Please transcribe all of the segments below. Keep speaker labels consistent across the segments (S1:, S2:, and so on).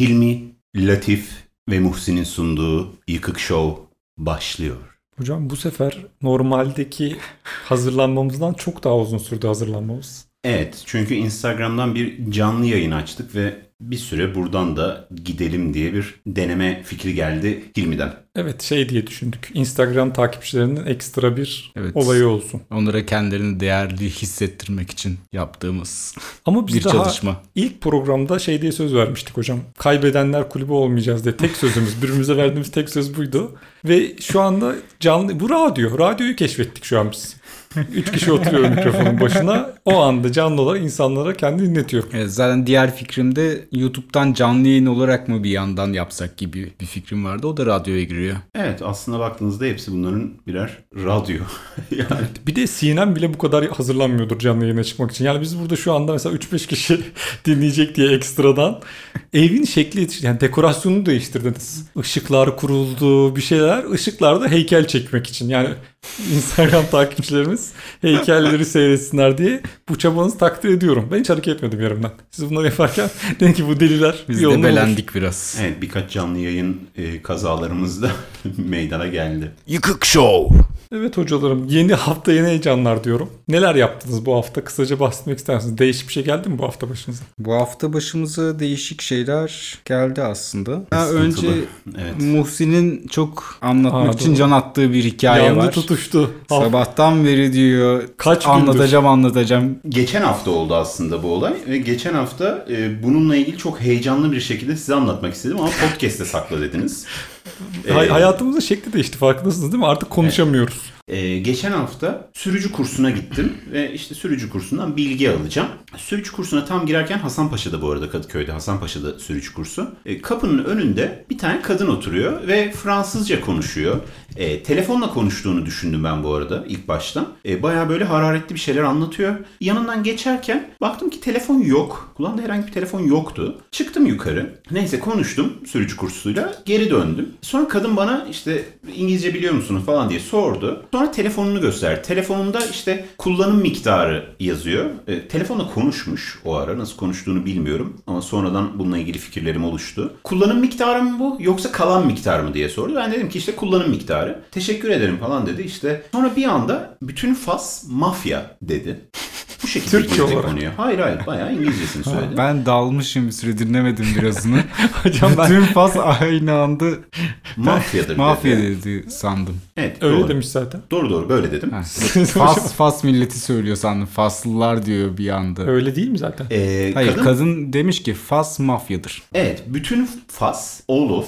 S1: Hilmi, Latif ve Muhsin'in sunduğu Yıkık Show başlıyor.
S2: Hocam bu sefer normaldeki hazırlanmamızdan çok daha uzun sürdü hazırlanmamız.
S1: Evet çünkü Instagram'dan bir canlı yayın açtık ve bir süre buradan da gidelim diye bir deneme fikri geldi Hilmi'den.
S2: Evet şey diye düşündük. Instagram takipçilerinin ekstra bir
S3: Evet.
S2: olayı olsun.
S3: Onlara kendilerini değerli hissettirmek için yaptığımız
S2: Ama biz
S3: bir
S2: daha
S3: çalışma.
S2: ilk programda şey diye söz vermiştik hocam. Kaybedenler kulübü olmayacağız diye. Tek sözümüz, birbirimize verdiğimiz tek söz buydu. Ve şu anda canlı, bu radyo. Radyoyu keşfettik şu an biz. Üç kişi oturuyor mikrofonun başına. O anda canlı olarak insanlara kendini dinletiyor.
S3: Evet, zaten diğer fikrimde YouTube'dan canlı yayın olarak mı bir yandan yapsak gibi bir fikrim vardı. O da radyoya giriyor.
S1: Evet aslında baktığınızda hepsi bunların birer radyo. yani
S2: Bir de CNN bile bu kadar hazırlanmıyordur canlı yayına çıkmak için. Yani biz burada şu anda mesela 3-5 kişi dinleyecek diye ekstradan evin şekli yani dekorasyonunu değiştirdiniz. Işıklar kuruldu bir şeyler. Işıklarda heykel çekmek için. Yani Instagram takipçilerimiz heykelleri seyretsinler diye bu çabanızı takdir ediyorum. Ben hiç hareket etmedim yerimden. Siz bunları yaparken dedim ki bu deliler
S3: Biz de belendik biraz.
S1: evet birkaç canlı yayın e, kazalarımız da meydana geldi.
S3: Yıkık Show.
S2: Evet hocalarım yeni hafta yeni heyecanlar diyorum. Neler yaptınız bu hafta? Kısaca bahsetmek ister misiniz? Değişik bir şey geldi mi bu hafta başınıza?
S3: Bu hafta başımıza değişik şeyler geldi aslında. Ha, önce
S1: Evet.
S3: Muhsin'in çok anlatmak
S2: Ha,
S3: için
S2: doğru.
S3: can attığı bir hikaye
S2: Yandı
S3: var.
S2: tutuştu. Hafta-
S3: Sabahtan beri diyor
S2: Kaç gündür?
S3: anlatacağım anlatacağım.
S1: Geçen hafta oldu aslında bu olay ve geçen hafta e, bununla ilgili çok heyecanlı bir şekilde size anlatmak istedim ama podcast'te sakla dediniz.
S2: Hay- hayatımızın şekli değişti farkındasınız değil mi? Artık konuşamıyoruz.
S1: Ee, geçen hafta sürücü kursuna gittim ve işte sürücü kursundan bilgi alacağım. Sürücü kursuna tam girerken Hasanpaşa'da bu arada Kadıköy'de Hasanpaşa'da sürücü kursu. Ee, kapının önünde bir tane kadın oturuyor ve Fransızca konuşuyor. Ee, telefonla konuştuğunu düşündüm ben bu arada ilk baştan. Ee, Baya böyle hararetli bir şeyler anlatıyor. Yanından geçerken baktım ki telefon yok. Kulağında herhangi bir telefon yoktu. Çıktım yukarı. Neyse konuştum sürücü kursuyla. Geri döndüm. Sonra kadın bana işte İngilizce biliyor musunuz falan diye sordu. Sonra telefonunu gösterdi. Telefonunda işte kullanım miktarı yazıyor. E, telefonla konuşmuş o ara. Nasıl konuştuğunu bilmiyorum. Ama sonradan bununla ilgili fikirlerim oluştu. Kullanım miktarı mı bu yoksa kalan miktar mı diye sordu. Ben dedim ki işte kullanım miktarı. Teşekkür ederim falan dedi. İşte sonra bir anda bütün Fas mafya dedi. Şekilde
S2: Türkçe
S1: girdi
S2: olarak.
S1: konuya. Hayır hayır bayağı İngilizcesini söyledi.
S3: Ben dalmışım bir süre dinlemedim birazını.
S2: Hocam ben
S3: Bütün faz aynı anda
S1: Mafyadır
S3: mafya
S1: dedi.
S3: dedi sandım.
S1: Evet
S2: öyle
S1: doğru.
S2: demiş zaten.
S1: Doğru doğru böyle dedim.
S3: Ha, fas, fas milleti söylüyor sandım. Faslılar diyor bir anda.
S2: Öyle değil mi zaten?
S1: Ee,
S3: Hayır
S1: kadın-
S3: kadın... demiş ki Fas mafyadır.
S1: Evet, bütün Fas, all of,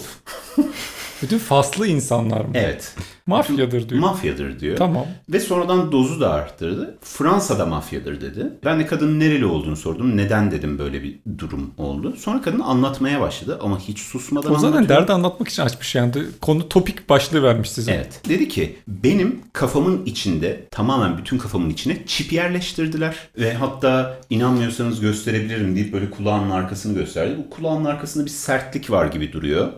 S2: Bütün faslı insanlar mı?
S1: evet,
S2: Mafyadır diyor.
S1: mafyadır diyor.
S2: tamam.
S1: Ve sonradan dozu da arttırdı. Fransa'da mafyadır dedi. Ben de kadının nereli olduğunu sordum. Neden dedim böyle bir durum oldu. Sonra kadın anlatmaya başladı ama hiç susmadan
S2: O zaten
S1: anlatıyor.
S2: derdi anlatmak için açmış yani. Konu topik başlığı vermiş size.
S1: Evet. Dedi ki benim kafamın içinde tamamen bütün kafamın içine çip yerleştirdiler. Ve hatta inanmıyorsanız gösterebilirim deyip böyle kulağının arkasını gösterdi. Bu kulağının arkasında bir sertlik var gibi duruyor.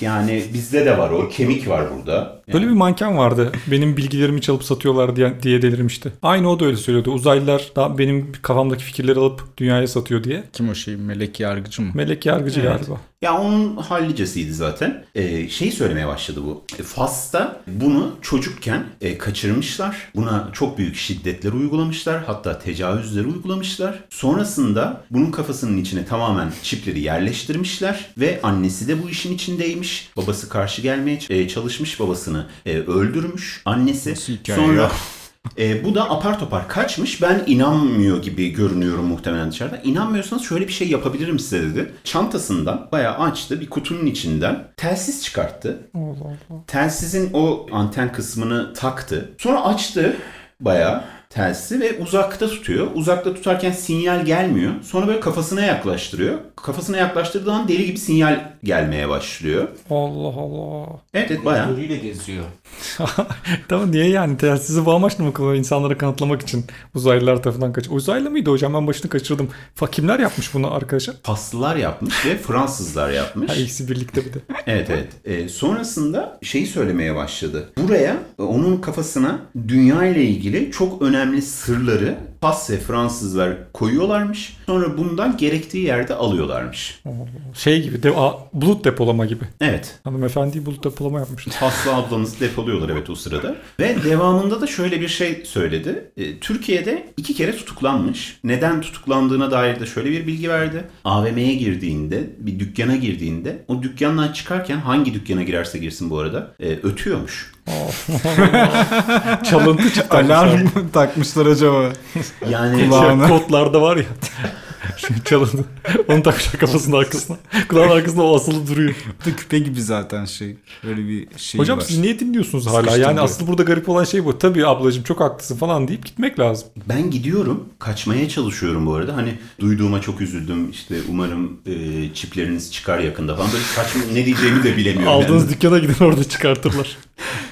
S1: Yani bizde de var o. Kemik var burada.
S2: Böyle bir manken vardı. Benim bilgilerimi çalıp satıyorlar diye, diye delirmişti. Aynı o da öyle söylüyordu. Uzaylılar da benim kafamdaki fikirleri alıp dünyaya satıyor diye.
S3: Kim o şey? Melek yargıcı mı?
S2: Melek yargıcı
S1: Evet.
S2: galiba.
S1: Ya onun hallicesiydi zaten. Ee, şeyi söylemeye başladı bu. E, Fas'ta bunu çocukken e, kaçırmışlar. Buna çok büyük şiddetler uygulamışlar. Hatta tecavüzler uygulamışlar. Sonrasında bunun kafasının içine tamamen çipleri yerleştirmişler. Ve annesi de bu işin içindeymiş. Babası karşı gelmeye e, çalışmış. Babasını e, öldürmüş. Annesi.
S3: Nasıl hikaye
S1: Sonra...
S3: ya?
S1: E, bu da apar topar kaçmış. Ben inanmıyor gibi görünüyorum muhtemelen dışarıda. İnanmıyorsanız şöyle bir şey yapabilirim size dedi. Çantasından bayağı açtı. Bir kutunun içinden telsiz çıkarttı.
S2: Allah Allah.
S1: Telsizin o anten kısmını taktı. Sonra açtı bayağı telsizi ve uzakta tutuyor. Uzakta tutarken sinyal gelmiyor. Sonra böyle kafasına yaklaştırıyor. Kafasına yaklaştırdığı an deli gibi sinyal gelmeye başlıyor.
S2: Allah Allah.
S1: Evet evet bayağı.
S3: Gözüyle geziyor.
S2: tamam niye yani telsizi bu amaçla mı kullanıyor insanlara kanıtlamak için uzaylılar tarafından kaç. Uzaylı mıydı hocam ben başını kaçırdım. Fa kimler yapmış bunu arkadaşlar?
S1: Faslılar yapmış ve Fransızlar yapmış.
S2: Ha, ikisi birlikte bir de.
S1: Evet evet. Ee, sonrasında şeyi söylemeye başladı. Buraya onun kafasına dünya ile ilgili çok önemli önemli sırları Fas ve Fransızlar koyuyorlarmış. Sonra bundan gerektiği yerde alıyorlarmış.
S2: Şey gibi de, a, bulut depolama gibi.
S1: Evet.
S2: Hanımefendi bulut depolama yapmıştı.
S1: Faslı ablamızı depoluyorlar evet o sırada. Ve devamında da şöyle bir şey söyledi. E, Türkiye'de iki kere tutuklanmış. Neden tutuklandığına dair de şöyle bir bilgi verdi. AVM'ye girdiğinde, bir dükkana girdiğinde o dükkandan çıkarken hangi dükkana girerse girsin bu arada e, ötüyormuş.
S2: Çalıntı çıktı.
S3: Alarm mı takmışlar acaba?
S1: Yani
S3: Kulağına.
S2: Kodlarda var ya. Şu çalıntı. Onu takmışlar kafasının arkasına. Kulağın arkasında o asılı duruyor.
S3: Bu da küpe gibi zaten şey. Böyle bir şey
S2: Hocam
S3: var.
S2: siz niye dinliyorsunuz hala?
S3: Sıkıştım
S2: yani
S3: diyor.
S2: asıl burada garip olan şey bu. Tabii ablacığım çok haklısın falan deyip gitmek lazım.
S1: Ben gidiyorum. Kaçmaya çalışıyorum bu arada. Hani duyduğuma çok üzüldüm. İşte umarım e, çipleriniz çıkar yakında falan. Böyle saçma ne diyeceğimi de bilemiyorum.
S2: Aldığınız
S1: yani.
S2: dükkana gidin orada çıkartırlar.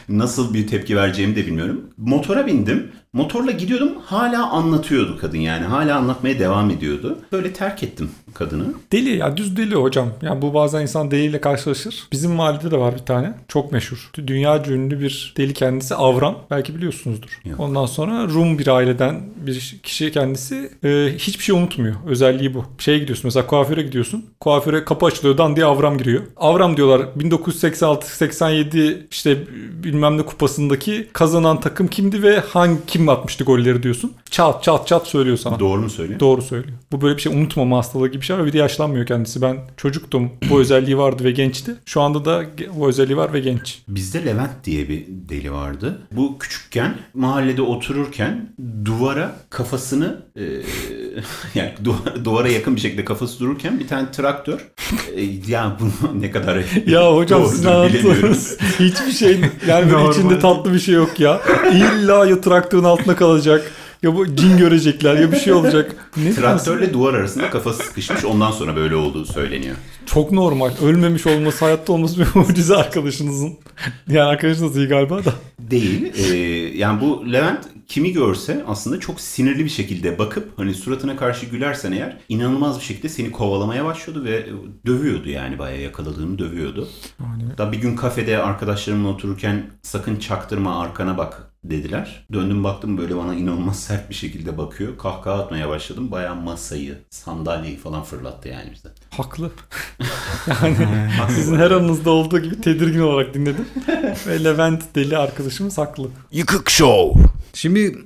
S1: Nasıl bir tepki vereceğimi de bilmiyorum. Motora bindim. Motorla gidiyordum. Hala anlatıyordu kadın yani. Hala anlatmaya devam ediyordu. Böyle terk ettim kadını.
S2: Deli ya düz deli hocam. Yani bu bazen insan deliyle karşılaşır. Bizim mahallede de var bir tane. Çok meşhur. Dünya ünlü bir deli kendisi Avram. Belki biliyorsunuzdur.
S1: Yok.
S2: Ondan sonra Rum bir aileden bir kişi kendisi e, hiçbir şey unutmuyor. Özelliği bu. Şeye gidiyorsun mesela kuaföre gidiyorsun. Kuaföre kapı açılıyor dan diye Avram giriyor. Avram diyorlar 1986-87 işte bilmem ne kupasındaki kazanan takım kimdi ve hangi kim atmıştı golleri diyorsun. Çat çat çat söylüyor sana.
S1: Doğru mu söylüyor?
S2: Doğru söylüyor. Bu böyle bir şey unutmama hastalığı gibi bir şey ve bir de yaşlanmıyor kendisi. Ben çocuktum. Bu özelliği vardı ve gençti. Şu anda da bu özelliği var ve genç.
S1: Bizde Levent diye bir deli vardı. Bu küçükken mahallede otururken duvara kafasını e, yani duvara, duvara yakın bir şekilde kafası dururken bir tane traktör e, ya bunu ne kadar
S2: Ya hocam siz anlattınız. Hiçbir şey yani içinde tatlı bir şey yok ya. İlla ya traktörün altında kalacak. Ya bu cin görecekler ya bir şey olacak. Ne?
S1: Traktörle duvar arasında kafası sıkışmış ondan sonra böyle olduğu söyleniyor.
S2: Çok normal. Ölmemiş olması, hayatta olması bir mucize arkadaşınızın. Yani arkadaşınız iyi galiba da.
S1: Değil. Ee, yani bu Levent kimi görse aslında çok sinirli bir şekilde bakıp hani suratına karşı gülersen eğer inanılmaz bir şekilde seni kovalamaya başlıyordu ve dövüyordu yani bayağı yakaladığını dövüyordu. Da bir gün kafede arkadaşlarımla otururken sakın çaktırma arkana bak dediler. Döndüm baktım böyle bana inanılmaz sert bir şekilde bakıyor. Kahkaha atmaya başladım. Bayağı masayı, sandalyeyi falan fırlattı yani bize.
S2: Haklı. yani sizin her anınızda olduğu gibi tedirgin olarak dinledim. Ve Levent deli arkadaşımız haklı.
S1: Yıkık Show.
S3: Şimdi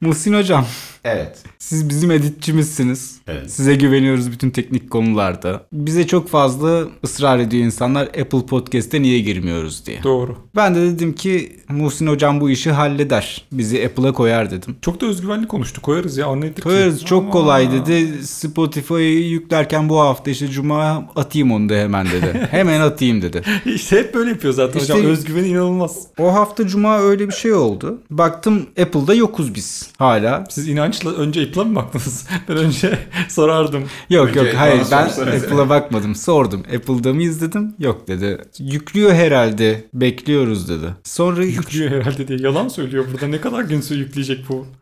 S3: Muhsin Hocam
S1: Evet.
S3: siz bizim editçimizsiniz.
S1: Evet.
S3: Size güveniyoruz bütün teknik konularda. Bize çok fazla ısrar ediyor insanlar Apple Podcast'e niye girmiyoruz diye.
S2: Doğru.
S3: Ben de dedim ki Muhsin Hocam bu işi halleder. Bizi Apple'a koyar dedim.
S2: Çok da özgüvenli konuştu. Koyarız ya. O nedir ki?
S3: Koyarız çok
S2: Ama-
S3: kolay dedi. Spotify'ı yüklerken bu hafta işte cuma atayım onu da hemen dedi. hemen atayım dedi.
S2: İşte hep böyle yapıyor zaten
S3: İşte-
S2: hocam. Özgüveni inanılmaz.
S3: O hafta cuma öyle bir şey oldu. Baktım Apple'da yokuz biz hala.
S2: Siz inançla önce Apple'a mı baktınız? Ben önce sorardım.
S3: Yok
S1: Önce
S3: yok hayır ben. Apple'a bakmadım sordum. Apple'da mıyız dedim. Yok dedi. Yüklüyor herhalde. Bekliyoruz dedi. Sonra
S2: Yüklüyor herhalde diye. Yalan söylüyor burada. Ne kadar gün sonra yükleyecek bu?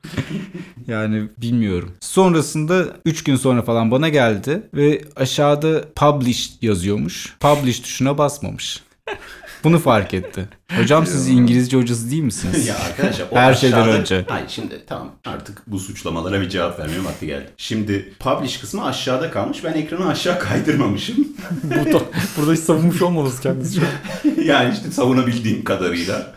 S3: Yani bilmiyorum. Sonrasında 3 gün sonra falan bana geldi ve aşağıda publish yazıyormuş. Publish tuşuna basmamış. Bunu fark etti. Hocam siz İngilizce hocası değil misiniz?
S1: ya arkadaşlar o
S3: Her şeyden
S1: aşağıda-
S3: önce.
S1: Hayır şimdi tamam artık bu suçlamalara bir cevap vermeye vakti geldi. Şimdi publish kısmı aşağıda kalmış. Ben ekranı aşağı kaydırmamışım.
S2: bu da, burada hiç savunmuş olmadınız kendinizi.
S1: yani işte savunabildiğim kadarıyla.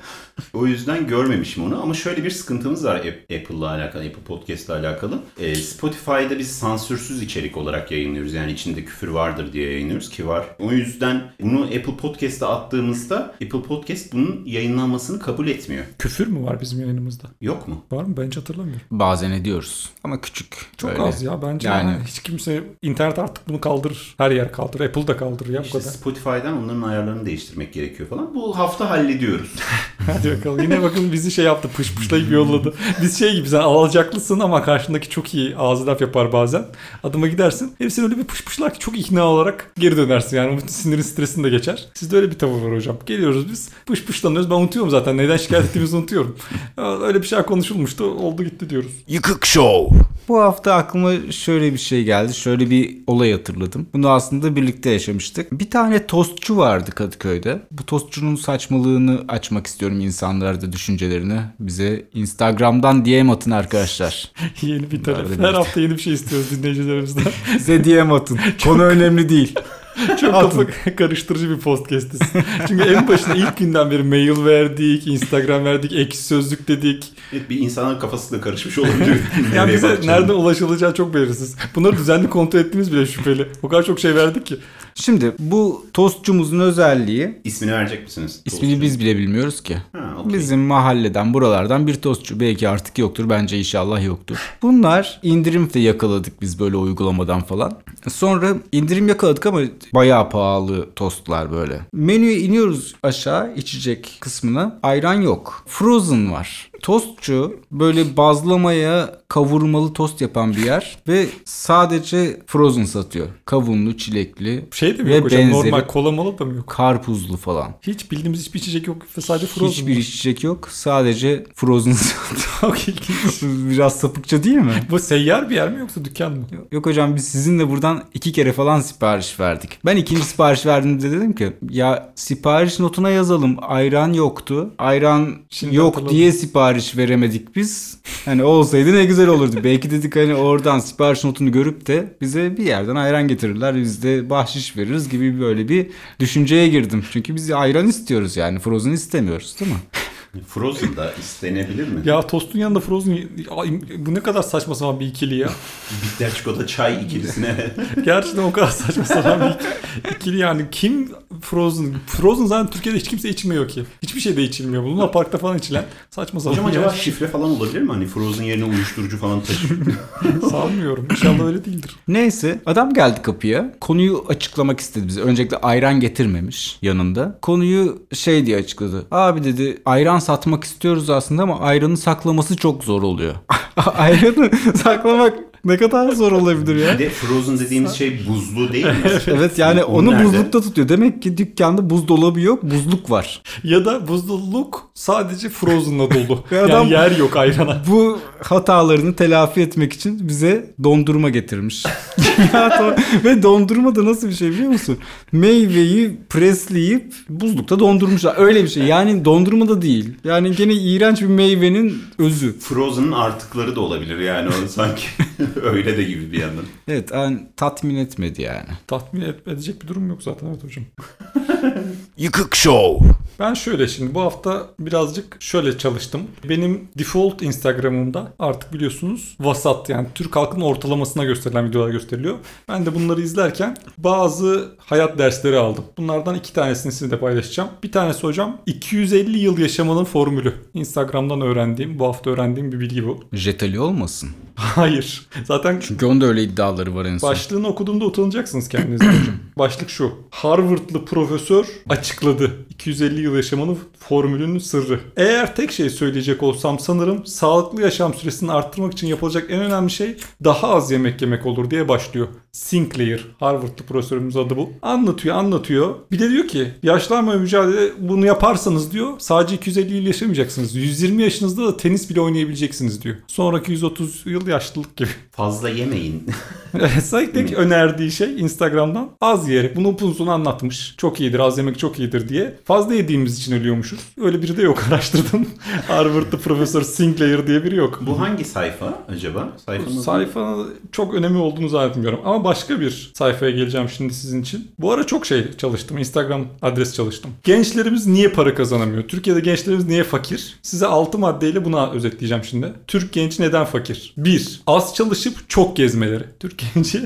S1: O yüzden görmemişim onu ama şöyle bir sıkıntımız var App- Apple'la alakalı, Apple Podcast'la alakalı. Ee, Spotify'da biz sansürsüz içerik olarak yayınlıyoruz. Yani içinde küfür vardır diye yayınlıyoruz ki var. O yüzden bunu Apple Podcast'a attığımızda Apple Podcast bunun yayınlanmasını kabul etmiyor.
S2: Küfür mü var bizim yayınımızda?
S1: Yok mu?
S2: Var mı? Ben hiç hatırlamıyorum.
S3: Bazen ediyoruz. Ama küçük.
S2: Çok
S3: Böyle.
S2: az ya bence.
S3: Yani-
S2: Yani. Hiç kimse internet artık bunu kaldırır. Her yer kaldırır. Apple da kaldırır ya bu
S1: İşte
S2: kadar.
S1: Spotify'dan onların ayarlarını değiştirmek gerekiyor falan. Bu hafta hallediyoruz.
S2: Hadi bakalım. Yine bakın bizi şey yaptı. Pış pışlayıp yolladı. Biz şey gibi sen alacaklısın ama karşındaki çok iyi ağzı laf yapar bazen. Adıma gidersin. Herif seni öyle bir pış pışlar ki çok ikna olarak geri dönersin. Yani bütün sinirin stresin de geçer. Sizde öyle bir tavır var hocam. Geliyoruz biz pış pışlanıyoruz. Ben unutuyorum zaten. Neden şikayet ettiğimizi unutuyorum. Öyle bir şey konuşulmuştu. Oldu gitti diyoruz.
S1: Yıkık Show.
S3: Bu hafta aklıma şöyle bir şey geldi. Şöyle bir olay hatırladım. Bunu aslında birlikte yaşamıştık. Bir tane tostçu vardı Kadıköy'de. Bu tostçunun saçmalığını açmak istiyorum bekliyorum insanlar da düşüncelerini. Bize Instagram'dan DM atın arkadaşlar.
S2: yeni bir.
S3: Nerede
S2: Her hafta yeni bir şey istiyoruz dinleyicilerimizden.
S3: Bize DM atın. Konu önemli değil.
S2: Çok kafa karıştırıcı bir podcast'iz. Çünkü en başında ilk günden beri mail verdik, Instagram verdik, ekşi sözlük dedik.
S1: Evet, bir insanın kafası da karışmış olabilir.
S2: Yani bize nereden ulaşılacağı çok belirsiz. Bunları düzenli kontrol ettiğimiz bile şüpheli. O kadar çok şey verdik ki.
S3: Şimdi bu tostçumuzun özelliği
S1: İsmini verecek misiniz?
S3: ismini biz bile bilmiyoruz ki.
S1: Ha, okey.
S3: Bizim mahalleden buralardan bir tostçu belki artık yoktur bence inşallah yoktur. Bunlar indirim de yakaladık biz böyle uygulamadan falan. Sonra indirim yakaladık ama bayağı pahalı tostlar böyle. Menüye iniyoruz aşağı içecek kısmına ayran yok. Frozen var. Tostçu böyle bazlamaya kavurmalı tost yapan bir yer ve sadece frozen satıyor. Kavunlu, çilekli,
S2: Şey de mi
S3: Ve
S2: yok hocam?
S3: benzeri.
S2: Normal kola mola da mı yok?
S3: karpuzlu falan.
S2: Hiç bildiğimiz hiçbir içecek yok ve sadece frozen.
S3: Hiçbir içecek yok. Sadece frozen
S2: Çok ilginç.
S3: Biraz sapıkça değil mi?
S2: Bu seyyar bir yer mi yoksa dükkan mı?
S3: Yok hocam biz sizinle buradan iki kere falan sipariş verdik. Ben ikinci sipariş verdiğimde dedim ki ya sipariş notuna yazalım. Ayran yoktu. Ayran
S2: Şimdi
S3: yok
S2: hatırladım.
S3: diye sipariş veremedik biz. Hani olsaydı ne güzel olurdu. Belki dedik hani oradan sipariş notunu görüp de bize bir yerden ayran getirirler. Biz de bahşiş veririz gibi böyle bir düşünceye girdim. Çünkü biz ayran istiyoruz yani. Frozen istemiyoruz değil mi?
S1: Frozen da istenebilir mi?
S2: Ya tostun yanında frozen Ay, bu ne kadar saçma sapan bir ikili ya.
S1: Bitter çikolata çay ikilisine.
S2: Gerçekten o kadar saçma sapan bir ik- ikili yani. Kim Frozen? Frozen zaten Türkiye'de hiç kimse içmiyor ki. Hiçbir şey de içilmiyor. Luna Park'ta falan içilen saçma sapan.
S1: Hocam acaba
S2: yer.
S1: şifre falan olabilir mi? Hani Frozen yerine uyuşturucu falan taşıyor.
S2: Sanmıyorum. İnşallah öyle değildir.
S3: Neyse adam geldi kapıya. Konuyu açıklamak istedi bize. Öncelikle ayran getirmemiş yanında. Konuyu şey diye açıkladı. Abi dedi ayran satmak istiyoruz aslında ama ayranı saklaması çok zor oluyor. ayranı saklamak ne kadar zor olabilir
S1: Bir
S3: ya.
S1: de Frozen dediğimiz şey buzlu değil mi?
S3: Evet yani onu
S1: nerede?
S3: buzlukta tutuyor. Demek ki dükkanda buzdolabı yok, buzluk var.
S2: Ya da buzdoluluk sadece Frozen'la dolu.
S3: Ve
S2: yani
S3: adam-
S2: yer yok ayrana.
S3: Bu hatalarını telafi etmek için bize dondurma getirmiş. Ve dondurma da nasıl bir şey biliyor musun? Meyveyi presleyip buzlukta dondurmuşlar. Öyle bir şey. Yani dondurma da değil. Yani gene iğrenç bir meyvenin özü.
S1: Frozen'ın artıkları da olabilir yani o sanki öyle de gibi bir yandan.
S3: Evet yani tatmin etmedi yani.
S2: Tatmin et- edecek bir durum yok zaten evet hocam.
S3: Yıkık Show.
S2: Ben şöyle şimdi bu hafta birazcık şöyle çalıştım. Benim default Instagram'ımda artık biliyorsunuz vasat yani Türk halkının ortalamasına gösterilen videolar gösteriliyor. Ben de bunları izlerken bazı hayat dersleri aldım. Bunlardan iki tanesini sizinle paylaşacağım. Bir tanesi hocam 250 yıl yaşamanın formülü. Instagram'dan öğrendiğim, bu hafta öğrendiğim bir bilgi bu.
S3: Jetali olmasın.
S2: Hayır. Zaten
S3: Çünkü onun da öyle iddiaları var en son.
S2: Başlığını okuduğumda utanacaksınız kendinize hocam. Başlık şu. Harvardlı profesör açıkladı. 250 yıl yaşamanın formülünün sırrı. Eğer tek şey söyleyecek olsam sanırım sağlıklı yaşam süresini arttırmak için yapılacak en önemli şey daha az yemek yemek olur diye başlıyor. Sinclair, Harvardlı profesörümüz adı bu. Anlatıyor, anlatıyor. Bir de diyor ki yaşlanma mücadele bunu yaparsanız diyor sadece 250 yıl yaşamayacaksınız. 120 yaşınızda da tenis bile oynayabileceksiniz diyor. Sonraki 130 yıl yaşlılık gibi.
S1: Fazla yemeyin.
S2: Sayık tek önerdiği şey Instagram'dan az yiyerek. Bunu sonu anlatmış. Çok iyidir, az yemek çok iyidir diye. Fazla yediğimiz için ölüyormuşuz. Öyle biri de yok araştırdım. Harvard'da Profesör Sinclair diye biri yok.
S1: Bu hangi sayfa acaba? Sayfanın
S2: Sayfanın çok önemi olduğunu zannetmiyorum. Ama başka bir sayfaya geleceğim şimdi sizin için. Bu ara çok şey çalıştım. Instagram adres çalıştım. Gençlerimiz niye para kazanamıyor? Türkiye'de gençlerimiz niye fakir? Size 6 maddeyle buna özetleyeceğim şimdi. Türk genci neden fakir? 1. Az çalışıp çok gezmeleri. Türk genci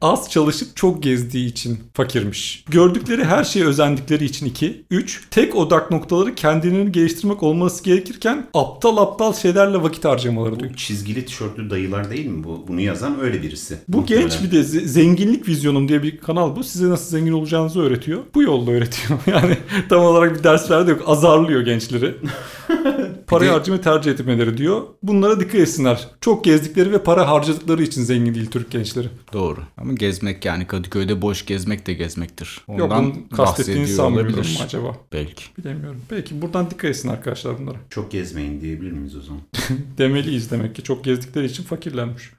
S2: az çalışıp çok gezdiği için fakirmiş. Gördükleri her şeye özendikleri için 2. 3. Tek odak noktaları kendilerini geliştirmek olması gerekirken aptal aptal şeylerle vakit harcamaları diyor.
S1: Bu çizgili tişörtlü dayılar değil mi bu? Bunu yazan öyle birisi.
S2: Bu
S1: Muhtemelen.
S2: genç bir de ze- zenginlik vizyonum diye bir kanal bu. Size nasıl zengin olacağınızı öğretiyor. Bu yolda öğretiyor. Yani tam olarak bir dersler de yok. Azarlıyor gençleri. Parayı
S3: de-
S2: harcamayı tercih etmeleri diyor. Bunlara dikkat etsinler. Çok gezdikleri ve para harcadıkları için zengin değil Türk gençleri.
S3: Doğru. Ama gezmek yani Kadıköy'de boş gezmek de gezmektir. Ondan
S2: Yok bunu kastettiğini sanmıyorum
S3: olabilir.
S2: acaba.
S3: Belki.
S2: Bilemiyorum. Peki buradan dikkat etsin arkadaşlar bunlara.
S1: Çok gezmeyin diyebilir miyiz o zaman?
S2: Demeliyiz demek ki. Çok gezdikleri için fakirlermiş.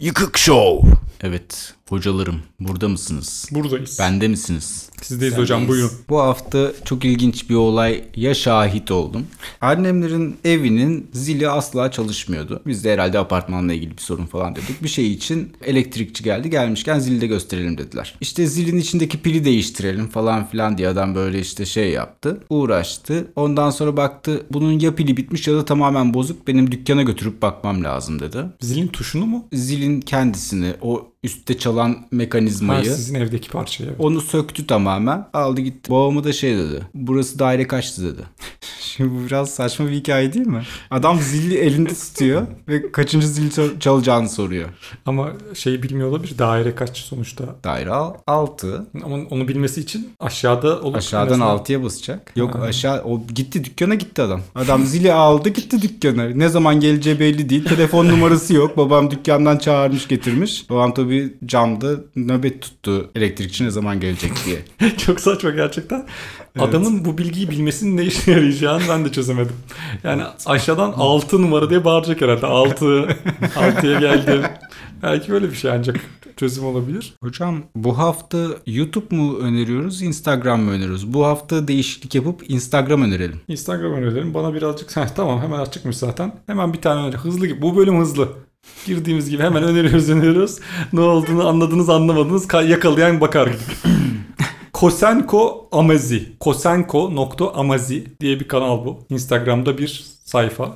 S3: Yıkık Show. Evet hocalarım burada mısınız?
S2: Buradayız.
S3: Bende misiniz?
S2: Sizdeyiz hocam buyurun.
S3: Bu hafta çok ilginç bir olaya şahit oldum. Annemlerin evinin zili asla çalışmıyordu. Biz de herhalde apartmanla ilgili bir sorun falan dedik. Bir şey için elektrikçi geldi. Gelmişken zili de gösterelim dediler. İşte zilin içindeki pili değiştirelim falan filan diye adam böyle işte şey yaptı. Uğraştı. Ondan sonra baktı bunun ya pili bitmiş ya da tamamen bozuk. Benim dükkana götürüp bakmam lazım dedi.
S2: Zilin tuşunu mu?
S3: Zilin kendisini o üstte çalan
S2: Ha,
S3: mekanizmayı
S2: sizin evdeki parçayı. evet.
S3: onu söktü tamamen. Aldı gitti. Babama da şey dedi. Burası daire kaçtı dedi. Şimdi bu biraz saçma bir hikaye değil mi? Adam zili elinde tutuyor ve kaçıncı zil çal- çalacağını soruyor.
S2: Ama şeyi bilmiyor olabilir. Daire kaç sonuçta.
S3: Daire 6.
S2: Ama onu bilmesi için aşağıda olup
S3: Aşağıdan
S2: en azından-
S3: 6'ya basacak. Yok aşağı o gitti dükkana gitti adam. Adam zili aldı gitti dükkana. Ne zaman geleceği belli değil. Telefon numarası yok. Babam dükkandan çağırmış getirmiş. Babam tabii camda nöbet tuttu elektrikçi ne zaman gelecek diye.
S2: Çok saçma gerçekten. Adamın bu bilgiyi bilmesinin ne işe yarayacağını ben de çözemedim. Yani aşağıdan 6 numara diye bağıracak herhalde. 6, 6'ya geldim. Belki böyle bir şey ancak çözüm olabilir.
S3: Hocam bu hafta YouTube mu öneriyoruz, Instagram mı öneriyoruz? Bu hafta değişiklik yapıp Instagram önerelim.
S2: Instagram önerilerim. Bana birazcık Heh, tamam hemen açıkmış zaten. Hemen bir tane öneri. Hızlı gibi. Bu bölüm hızlı. Girdiğimiz gibi hemen öneriyoruz öneriyoruz. Ne olduğunu anladınız anlamadınız ka- yakalayan bakar. Kosenko Amazi. Kosenko.amazi diye bir kanal bu. Instagram'da bir sayfa.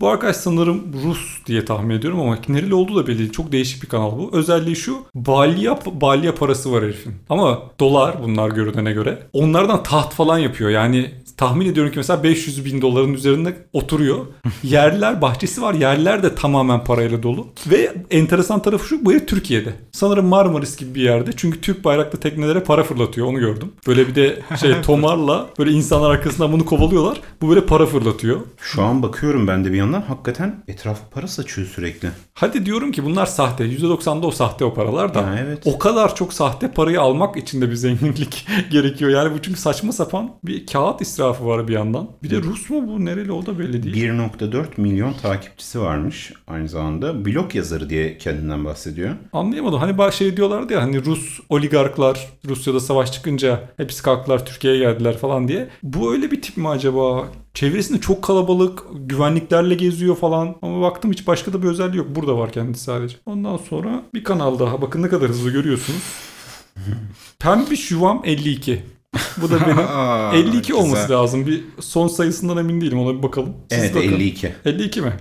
S2: Bu arkadaş sanırım Rus diye tahmin ediyorum ama nereli olduğu da belli değil. Çok değişik bir kanal bu. Özelliği şu. Balya, balya parası var herifin. Ama dolar bunlar görünene göre. Onlardan taht falan yapıyor. Yani tahmin ediyorum ki mesela 500 bin doların üzerinde oturuyor. Yerler, bahçesi var. Yerler de tamamen parayla dolu. Ve enteresan tarafı şu. Bu herif Türkiye'de. Sanırım Marmaris gibi bir yerde. Çünkü Türk bayraklı teknelere para fırlatıyor. Onu gördüm. Böyle bir de şey tomarla böyle insanlar arkasından bunu kovalıyorlar. Bu böyle para fırlatıyor.
S1: Şu an bakıyorum ben de bir yandan. Hakikaten etrafı para saçıyor sürekli.
S2: Hadi diyorum ki bunlar sahte. %90'da o sahte o paralar da.
S1: Ha, evet.
S2: O kadar çok sahte parayı almak için de bir zenginlik gerekiyor. Yani bu çünkü saçma sapan bir kağıt israfı var bir yandan. Bir de Rus mu bu? Nereli o da belli değil.
S1: 1.4 milyon takipçisi varmış aynı zamanda. Blog yazarı diye kendinden bahsediyor.
S2: Anlayamadım. Hani bazı şey diyorlardı ya hani Rus oligarklar Rusya'da savaş çıkınca hepsi kalktılar Türkiye'ye geldiler falan diye. Bu öyle bir tip mi acaba? Çevresinde çok kalabalık, güvenliklerle geziyor falan. Ama baktım hiç başka da bir özelliği yok. Burada var kendisi sadece. Ondan sonra bir kanal daha. Bakın ne kadar hızlı görüyorsunuz. Pembiş Yuvam 52. Bu da benim.
S3: Aa,
S2: 52 olması
S3: güzel.
S2: lazım. Bir son sayısından emin değilim. Ona bir bakalım. Siz
S1: Evet
S2: bakın.
S1: 52.
S2: 52 mi?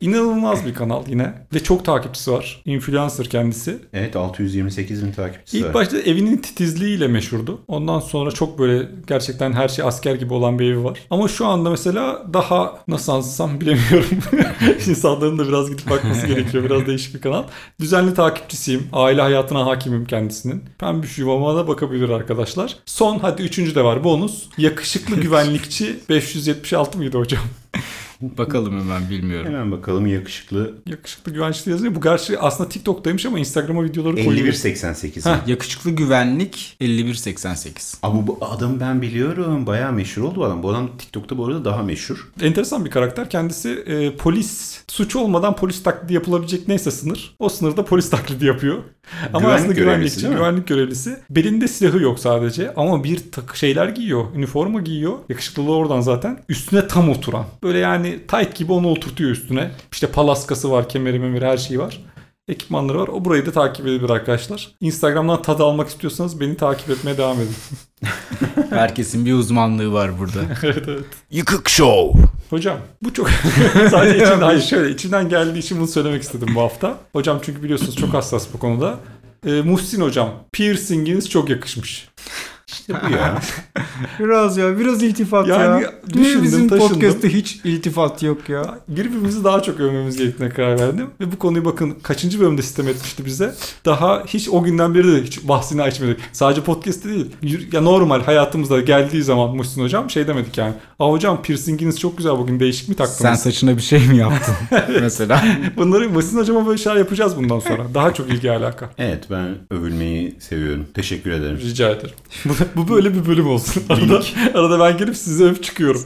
S2: İnanılmaz bir kanal yine. Ve çok takipçisi var. Influencer kendisi.
S1: Evet 628 bin takipçisi
S2: İlk
S1: var.
S2: başta evinin titizliğiyle meşhurdu. Ondan sonra çok böyle gerçekten her şey asker gibi olan bir evi var. Ama şu anda mesela daha nasıl anlatsam bilemiyorum. İnsanların da biraz gidip bakması gerekiyor. Biraz değişik bir kanal. Düzenli takipçisiyim. Aile hayatına hakimim kendisinin. Pembiş yuvama da bakabilir arkadaşlar. Son hadi üçüncü de var bonus. Yakışıklı güvenlikçi 576 mıydı hocam?
S3: Bakalım hemen bilmiyorum.
S1: Hemen bakalım yakışıklı
S2: Yakışıklı güvenlikçi yazıyor. Bu gerçi aslında TikTok'taymış ama Instagram'a videoları koyuyor.
S1: 5188.
S2: Heh.
S3: Yakışıklı güvenlik 5188.
S1: Abi bu adamı ben biliyorum. Bayağı meşhur oldu bu adam. Bu adam TikTok'ta bu arada daha meşhur.
S2: Enteresan bir karakter. Kendisi e, polis, suç olmadan polis taklidi yapılabilecek neyse sınır. O sınırda polis taklidi yapıyor. Ama
S1: Güvenlik
S2: aslında
S1: görevlisi
S2: güvenlikçi, güvenlik görevlisi. Belinde silahı yok sadece ama bir takı şeyler giyiyor. Üniforma giyiyor. Yakışıklılığı oradan zaten. Üstüne tam oturan. Böyle yani tight gibi onu oturtuyor üstüne. İşte palaskası var, kemeri memeri her şeyi var. Ekipmanları var. O burayı da takip edebilir arkadaşlar. Instagram'dan tadı almak istiyorsanız beni takip etmeye devam edin.
S3: Herkesin bir uzmanlığı var burada.
S2: evet evet.
S3: Yıkık Show.
S2: Hocam bu çok sadece içimden, hayır şöyle içimden geldiği için bunu söylemek istedim bu hafta. Hocam çünkü biliyorsunuz çok hassas bu konuda. Ee, Muhsin hocam piercinginiz çok yakışmış.
S1: İşte bu ya.
S3: Biraz ya biraz iltifat
S2: Yani
S3: ya.
S2: düşündüm,
S3: bizim
S2: taşındım.
S3: podcast'te hiç iltifat yok ya?
S2: Birbirimizi daha çok övmemiz gerektiğine karar verdim. Ve bu konuyu bakın kaçıncı bölümde sistem etmişti bize. Daha hiç o günden beri de hiç bahsini açmadık. Sadece podcast'te değil. Ya normal hayatımızda geldiği zaman Muhsin hocam şey demedik yani. Aa hocam piercinginiz çok güzel bugün değişik mi taktınız?
S3: Sen saçına bir şey mi yaptın mesela?
S2: Bunları Muhsin hocama böyle şeyler yapacağız bundan sonra. Daha çok ilgi alaka.
S1: Evet ben övülmeyi seviyorum. Teşekkür ederim.
S2: Rica ederim. Bu, böyle bir bölüm olsun. Arada, arada ben gelip size öp çıkıyorum.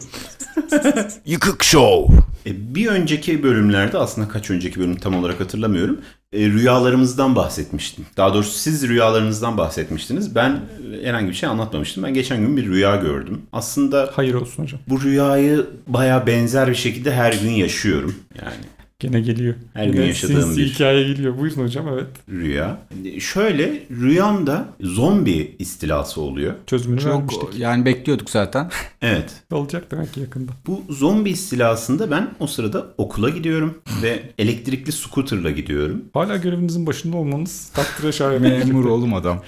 S3: Yıkık Show.
S1: E, bir önceki bölümlerde aslında kaç önceki bölüm tam olarak hatırlamıyorum. E, rüyalarımızdan bahsetmiştim. Daha doğrusu siz rüyalarınızdan bahsetmiştiniz. Ben e, herhangi bir şey anlatmamıştım. Ben geçen gün bir rüya gördüm. Aslında
S2: Hayır olsun hocam.
S1: bu rüyayı baya benzer bir şekilde her gün yaşıyorum. Yani
S2: Gene geliyor.
S1: Her
S2: Gene
S1: gün yaşadığım bir-
S2: hikaye geliyor. Buyurun hocam evet.
S1: rüya. Şöyle rüyamda zombi istilası oluyor.
S2: Çözümünü
S3: Çok
S2: vermiştik.
S3: yani bekliyorduk zaten.
S1: Evet.
S2: Olacak demek ki yakında.
S1: Bu zombi istilasında ben o sırada okula gidiyorum ve elektrikli scooterla gidiyorum.
S2: Hala görevinizin başında olmanız takdire şayan.
S3: Memur oğlum adam.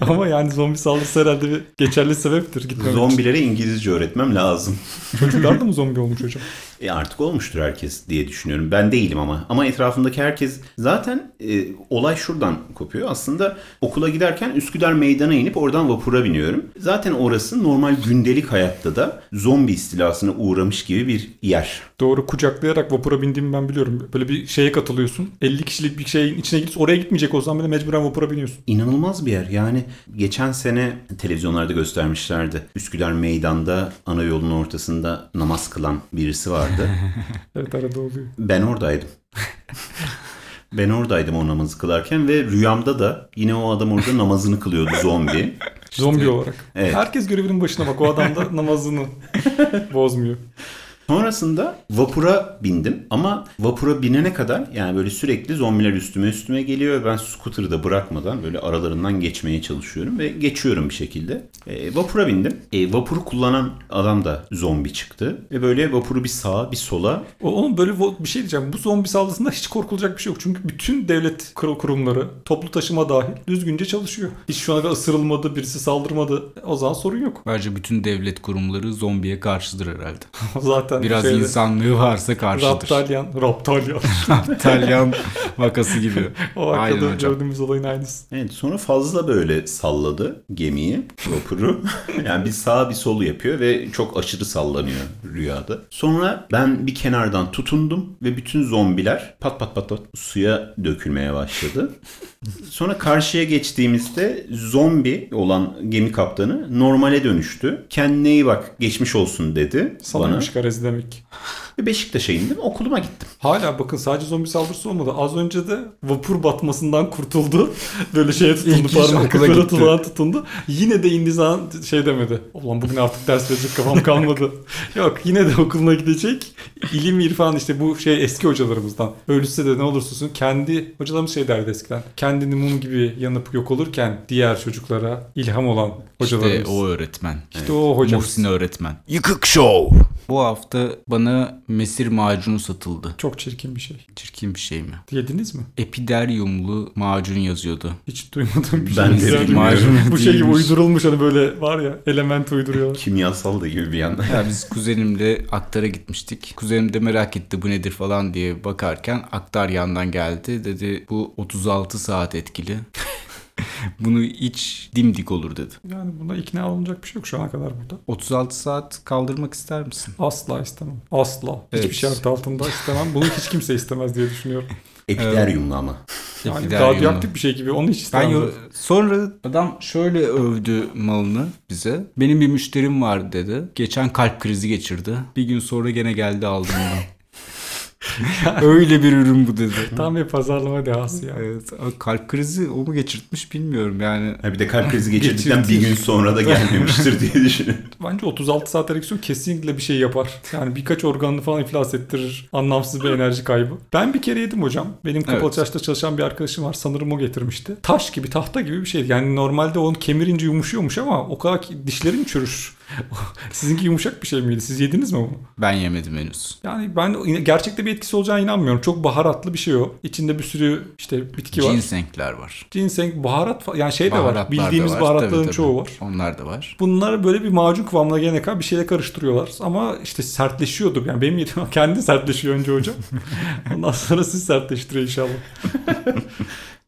S2: Ama yani zombi saldırısı herhalde bir geçerli sebeptir. Gitmemek için.
S1: Zombilere İngilizce öğretmem lazım.
S2: Çocuklar da mı zombi olmuş hocam?
S1: E artık olmuştur herkes diye düşünüyorum. Ben değilim ama. Ama etrafımdaki herkes zaten e, olay şuradan kopuyor. Aslında okula giderken Üsküdar meydana inip oradan vapura biniyorum. Zaten orası normal gündelik hayatta da zombi istilasına uğramış gibi bir yer.
S2: Doğru kucaklayarak vapura bindiğimi ben biliyorum. Böyle bir şeye katılıyorsun. 50 kişilik bir şeyin içine gidip oraya gitmeyecek olsan bile mecburen vapura biniyorsun.
S1: İnanılmaz bir yer. Yani geçen sene televizyonlarda göstermişlerdi. Üsküdar meydanda ana yolun ortasında namaz kılan birisi vardı.
S2: Evet arada oluyor.
S1: Ben oradaydım. Ben oradaydım o namazı kılarken ve rüyamda da yine o adam orada namazını kılıyordu zombi.
S2: Zombi olarak.
S1: Evet.
S2: Herkes görevinin başına bak. O adam da namazını bozmuyor.
S1: Sonrasında vapura bindim ama vapura binene kadar yani böyle sürekli zombiler üstüme üstüme geliyor ve ben scooter'ı da bırakmadan böyle aralarından geçmeye çalışıyorum ve geçiyorum bir şekilde. E, vapura bindim. E, vapuru kullanan adam da zombi çıktı ve böyle vapuru bir sağa bir sola
S2: O- Oğlum böyle bir şey diyeceğim. Bu zombi saldırısında hiç korkulacak bir şey yok. Çünkü bütün devlet kur- kurumları, toplu taşıma dahil düzgünce çalışıyor. Hiç şu ana kadar ısırılmadı, birisi saldırmadı. O zaman sorun yok.
S3: Bence bütün devlet kurumları zombiye karşıdır herhalde.
S2: Zaten
S3: Biraz
S2: şeyde-
S3: insanlığı varsa karşıdır.
S2: Raptalyan, Raptalyan.
S3: İtalyan vakası gibi.
S2: o
S3: Aynen
S2: arkada
S3: hocam.
S2: gördüğümüz olayın aynısı.
S1: Evet sonra fazla böyle salladı gemiyi, vapuru. yani bir sağ bir solu yapıyor ve çok aşırı sallanıyor rüyada. Sonra ben bir kenardan tutundum ve bütün zombiler pat pat pat pat suya dökülmeye başladı. Sonra karşıya geçtiğimizde zombi olan gemi kaptanı normale dönüştü. Kendine iyi bak geçmiş olsun dedi bana.
S2: Sanırmış garezi demek.
S1: Beşiktaş'a indim okuluma gittim.
S2: Hala bakın sadece zombi saldırısı olmadı. Az önce de vapur batmasından kurtuldu. Böyle şeye tutundu
S3: İlk iş
S2: parmak
S3: okula
S2: böyle
S3: gitti.
S2: tuzağa tutundu. Yine de indiği zaman şey demedi. Ulan bugün artık ders verecek kafam kalmadı. Yok yine de okuluna gidecek. İlim irfan işte bu şey eski hocalarımızdan. Ölürse de ne olursa olsun kendi hocalarımız şey derdi eskiden. Kendini mum gibi yanıp yok olurken diğer çocuklara ilham olan hocalarımız.
S3: İşte o öğretmen.
S2: İşte o hocamız.
S3: Muhsin öğretmen.
S1: Yıkık Show.
S3: Bu hafta bana mesir macunu satıldı.
S2: Çok çirkin bir şey.
S3: Çirkin bir şey mi?
S2: Yediniz mi?
S3: Epideryumlu macun yazıyordu.
S2: Hiç duymadığım bir
S1: Ben
S2: şey.
S1: de
S2: Güzel
S1: bilmiyorum.
S2: bir- Bu şey gibi
S3: Değilmiş.
S2: uydurulmuş hani böyle var ya element uyduruyorlar.
S1: Kimyasal da gibi bir yandan.
S3: Ya biz kuzenimle aktara gitmiştik. Kuzenim de merak etti bu nedir falan diye bakarken aktar yandan geldi. Dedi bu 36 saat etkili. Bunu iç dimdik olur dedi.
S2: Yani buna ikna olunacak bir şey yok şu ana kadar burada.
S3: 36 saat kaldırmak ister misin?
S2: Asla istemem. Asla. Hiçbir
S3: Evet.
S2: şart altında istemem. Bunu hiç kimse istemez diye düşünüyorum.
S1: Epideryumlu ama.
S2: Yani radyoaktif bir şey gibi onu hiç
S3: Ben
S2: istemem.
S3: yo- sonra adam şöyle övdü malını bize. Benim bir müşterim var dedi. Geçen kalp krizi geçirdi. Bir gün sonra gene geldi aldım onu. Öyle bir ürün bu dedi.
S2: Tam bir pazarlama dehası ya.
S3: Evet, kalp krizi o mu geçirtmiş bilmiyorum yani.
S1: Ha bir de kalp krizi geçirdikten
S2: Geçirdi.
S1: bir gün sonra da gelmemiştir diye düşünüyorum.
S2: Bence 36 saat ereksiyon kesinlikle bir şey yapar. Yani birkaç organını falan iflas ettirir. Anlamsız bir enerji kaybı. Ben bir kere yedim hocam. Benim kapalı
S3: Evet.
S2: çarşıda çalışan bir arkadaşım var. Sanırım o getirmişti. Taş gibi tahta gibi bir şey. Yani normalde onu kemirince yumuşuyormuş ama o kadar ki dişlerin çürür. Sizinki yumuşak bir şey miydi? Siz yediniz mi bunu?
S3: Ben yemedim henüz.
S2: Yani ben gerçekte bir etkisi olacağına inanmıyorum. Çok baharatlı bir şey o. İçinde bir sürü işte bitki var.
S3: Ginsengler var.
S2: Ginseng, baharat yani şey de var. Bildiğimiz
S3: var.
S2: baharatların
S3: Tabii, tabii.
S2: çoğu var.
S3: Onlar da var.
S2: Bunları böyle bir macun kıvamına gelene kadar bir şeyle karıştırıyorlar. Ama işte sertleşiyordu. Yani benim yediğim kendi sertleşiyor önce hocam. Ondan sonra siz sertleştiriyor inşallah.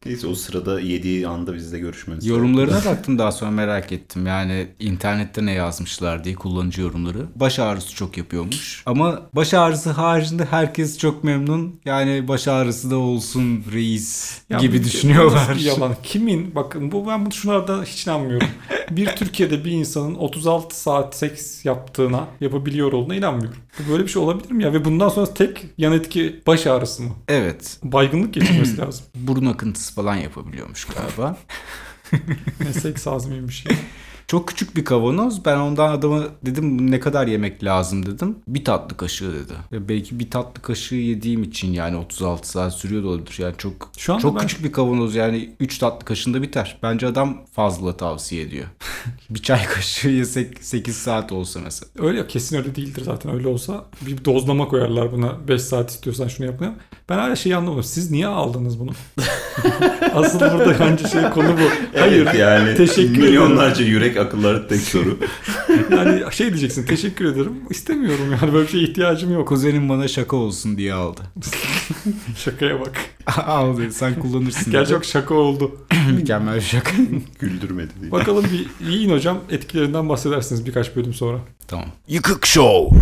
S1: Neyse o sırada yediği anda bizle görüşmeniz.
S3: Yorumlarına baktım daha sonra merak ettim. Yani internette ne yazmışlar diye kullanıcı yorumları. Baş ağrısı çok yapıyormuş. Ama baş ağrısı haricinde herkes çok memnun. Yani baş ağrısı da olsun reis
S2: Ya
S3: gibi düşünüyorlar.
S2: yalan. Kimin? Bakın bu ben bu şunlarda hiç inanmıyorum. bir Türkiye'de bir insanın 36 saat seks yaptığına, yapabiliyor olduğuna inanmıyorum. Böyle bir şey olabilir mi ya? Ve bundan sonra tek yan etki baş ağrısı mı?
S3: Evet.
S2: Baygınlık geçirmesi lazım.
S3: Burun akıntısı falan yapabiliyormuş galiba.
S2: Ne seks azmiymiş ya.
S3: Çok küçük bir kavanoz. Ben ondan adama dedim ne kadar yemek lazım dedim. Bir tatlı kaşığı dedi. Ve belki bir tatlı kaşığı yediğim için yani 36 saat sürüyor da olabilir. Yani çok
S2: Şu anda
S3: çok
S2: ben-
S3: küçük bir kavanoz yani 3 tatlı kaşığında biter. Bence adam fazla tavsiye ediyor. bir çay kaşığı yesek 8 saat olsa mesela.
S2: Öyle ya kesin öyle değildir zaten. Öyle olsa bir dozlama koyarlar buna. 5 saat istiyorsan şunu yapmaya. Ben hala şeyi anlamadım. Siz niye aldınız bunu? Asıl burada bence şey konu bu. Hayır.
S1: Evet yani
S2: Teşekkür
S1: milyonlarca yürek akılları tek soru.
S2: Yani şey diyeceksin. Teşekkür ederim. İstemiyorum yani böyle bir şeye ihtiyacım yok.
S3: Kuzenim bana şaka olsun diye aldı.
S2: Şakaya bak.
S3: Al dedi sen kullanırsın.
S2: Gerçi
S3: dedi.
S2: çok şaka oldu.
S3: Mükemmel bir şaka.
S1: Güldürmedi diye.
S2: Bakalım bir yiyin hocam. Etkilerinden bahsedersiniz birkaç bölüm sonra.
S3: tamam. Yıkık Show.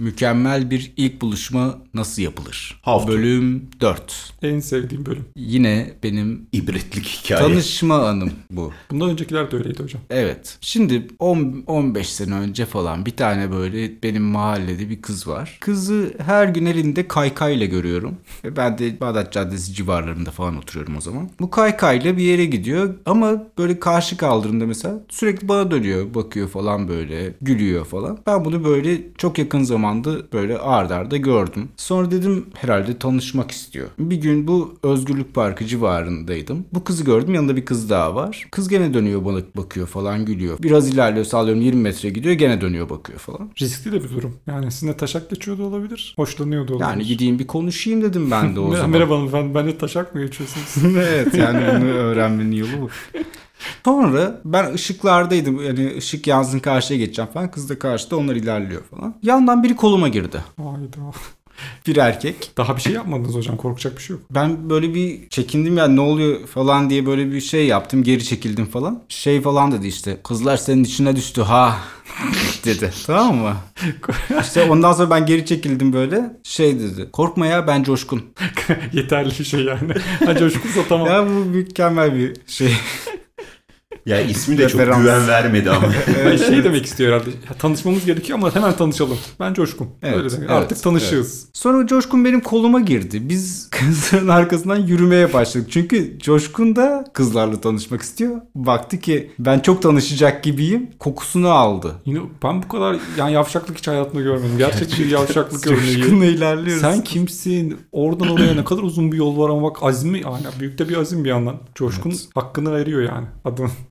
S3: Mükemmel bir ilk buluşma nasıl yapılır?
S1: How.
S3: Bölüm 4.
S2: En sevdiğim bölüm.
S3: Yine benim
S1: İbretlik hikaye.
S3: tanışma anım bu.
S2: Bundan öncekiler de öyleydi hocam.
S3: Evet. Şimdi 10 15 sene önce falan bir tane böyle benim mahallede bir kız var. Kızı her gün elinde kaykayla görüyorum. Ve ben de Bağdat Caddesi civarlarında falan oturuyorum o zaman. Bu kaykayla bir yere gidiyor ama böyle karşı kaldırımda mesela sürekli bana dönüyor, bakıyor falan böyle, gülüyor falan. Ben bunu böyle çok yakın zamanda böyle ard arda gördüm. Sonra dedim herhalde tanışmak istiyor. Bir gün bu Özgürlük Parkı civarındaydım. Bu kızı gördüm yanında bir kız daha var. Kız gene dönüyor bana bakıyor falan gülüyor. Biraz ilerliyor sağlıyorum 20 metre gidiyor gene dönüyor bakıyor falan.
S2: Riskli de bir durum. Yani sizinle taşak geçiyor da olabilir. Hoşlanıyor da olabilir.
S3: Yani gideyim bir konuşayım dedim ben de o zaman.
S2: Merhaba hanımefendi. Benle taşak mı geçiyorsunuz?
S3: evet yani bunu öğrenmenin yolu bu. Sonra ben ışıklardaydım. Yani ışık yansın karşıya geçeceğim falan. Kız da karşıda onlar ilerliyor falan. Yandan biri koluma girdi.
S2: Hayda.
S3: Bir erkek.
S2: Daha bir şey yapmadınız hocam. Korkacak bir şey yok.
S3: Ben böyle bir çekindim ya ne oluyor falan diye böyle bir şey yaptım. Geri çekildim falan. Şey falan dedi işte. Kızlar senin içine düştü ha dedi. Tamam mı? İşte ondan sonra ben geri çekildim böyle. Şey dedi. Korkma ya ben coşkun.
S2: Yeterli bir şey yani. Ha coşkunsa tamam.
S3: Ya bu mükemmel bir şey.
S1: Ya ismi de çok
S3: Referans.
S1: güven vermedi ama.
S2: Ay, şey demek istiyor herhalde. Ya, tanışmamız gerekiyor ama hemen tanışalım. Ben coşkun.
S3: Evet,
S2: Öyle demek.
S3: evet,
S2: Artık tanışığız.
S3: Sonra Coşkun benim koluma girdi. Biz kızların arkasından yürümeye başladık. Çünkü Coşkun da kızlarla tanışmak istiyor. Baktı ki ben çok tanışacak gibiyim. Kokusunu aldı.
S2: Yine ben bu kadar yani yavşaklık hiç hayatımda görmedim. Gerçek bir yavşaklık örneği.
S3: Coşkun'la ilerliyoruz.
S2: Sen kimsin? Oradan oraya ne kadar uzun bir yol var ama bak azmi yani büyük de bir azim bir yandan. Coşkun hakkını veriyor yani adının.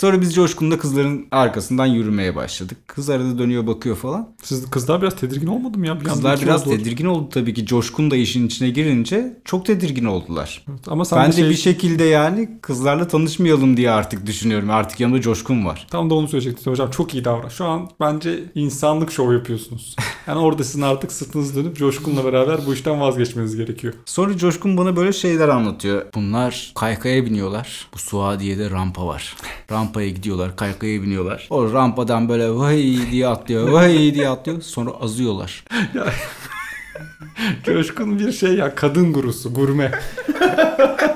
S3: Sonra biz Coşkun'la kızların arkasından yürümeye başladık. Kız arada dönüyor bakıyor falan.
S2: Siz kızlar biraz tedirgin olmadı mı ya? Bir
S3: Kızlar biraz
S2: oldu.
S3: tedirgin oldu tabii ki. Coşkun da işin içine girince çok tedirgin oldular.
S2: Evet, Ama sen
S3: ben
S2: de şey,
S3: bir şekilde yani kızlarla tanışmayalım diye artık düşünüyorum. Artık yanımda Coşkun var.
S2: Tam da onu söyleyecektim hocam. Çok iyi davran. Şu an bence insanlık şov yapıyorsunuz. Yani orada sizin artık sırtınız dönüp Coşkun'la beraber bu işten vazgeçmeniz gerekiyor.
S3: Sonra Coşkun bana böyle şeyler anlatıyor. Bunlar kaykaya biniyorlar. Bu Suadiye'de rampa var. Rampaya gidiyorlar, kaykaya biniyorlar. O rampadan böyle vay diye atlıyor, vay diye atlıyor. Sonra azıyorlar.
S2: Coşkun bir şey ya kadın gurusu, gurme.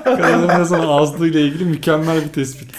S2: Kadının ne zaman azdığıyla ilgili mükemmel bir tespit.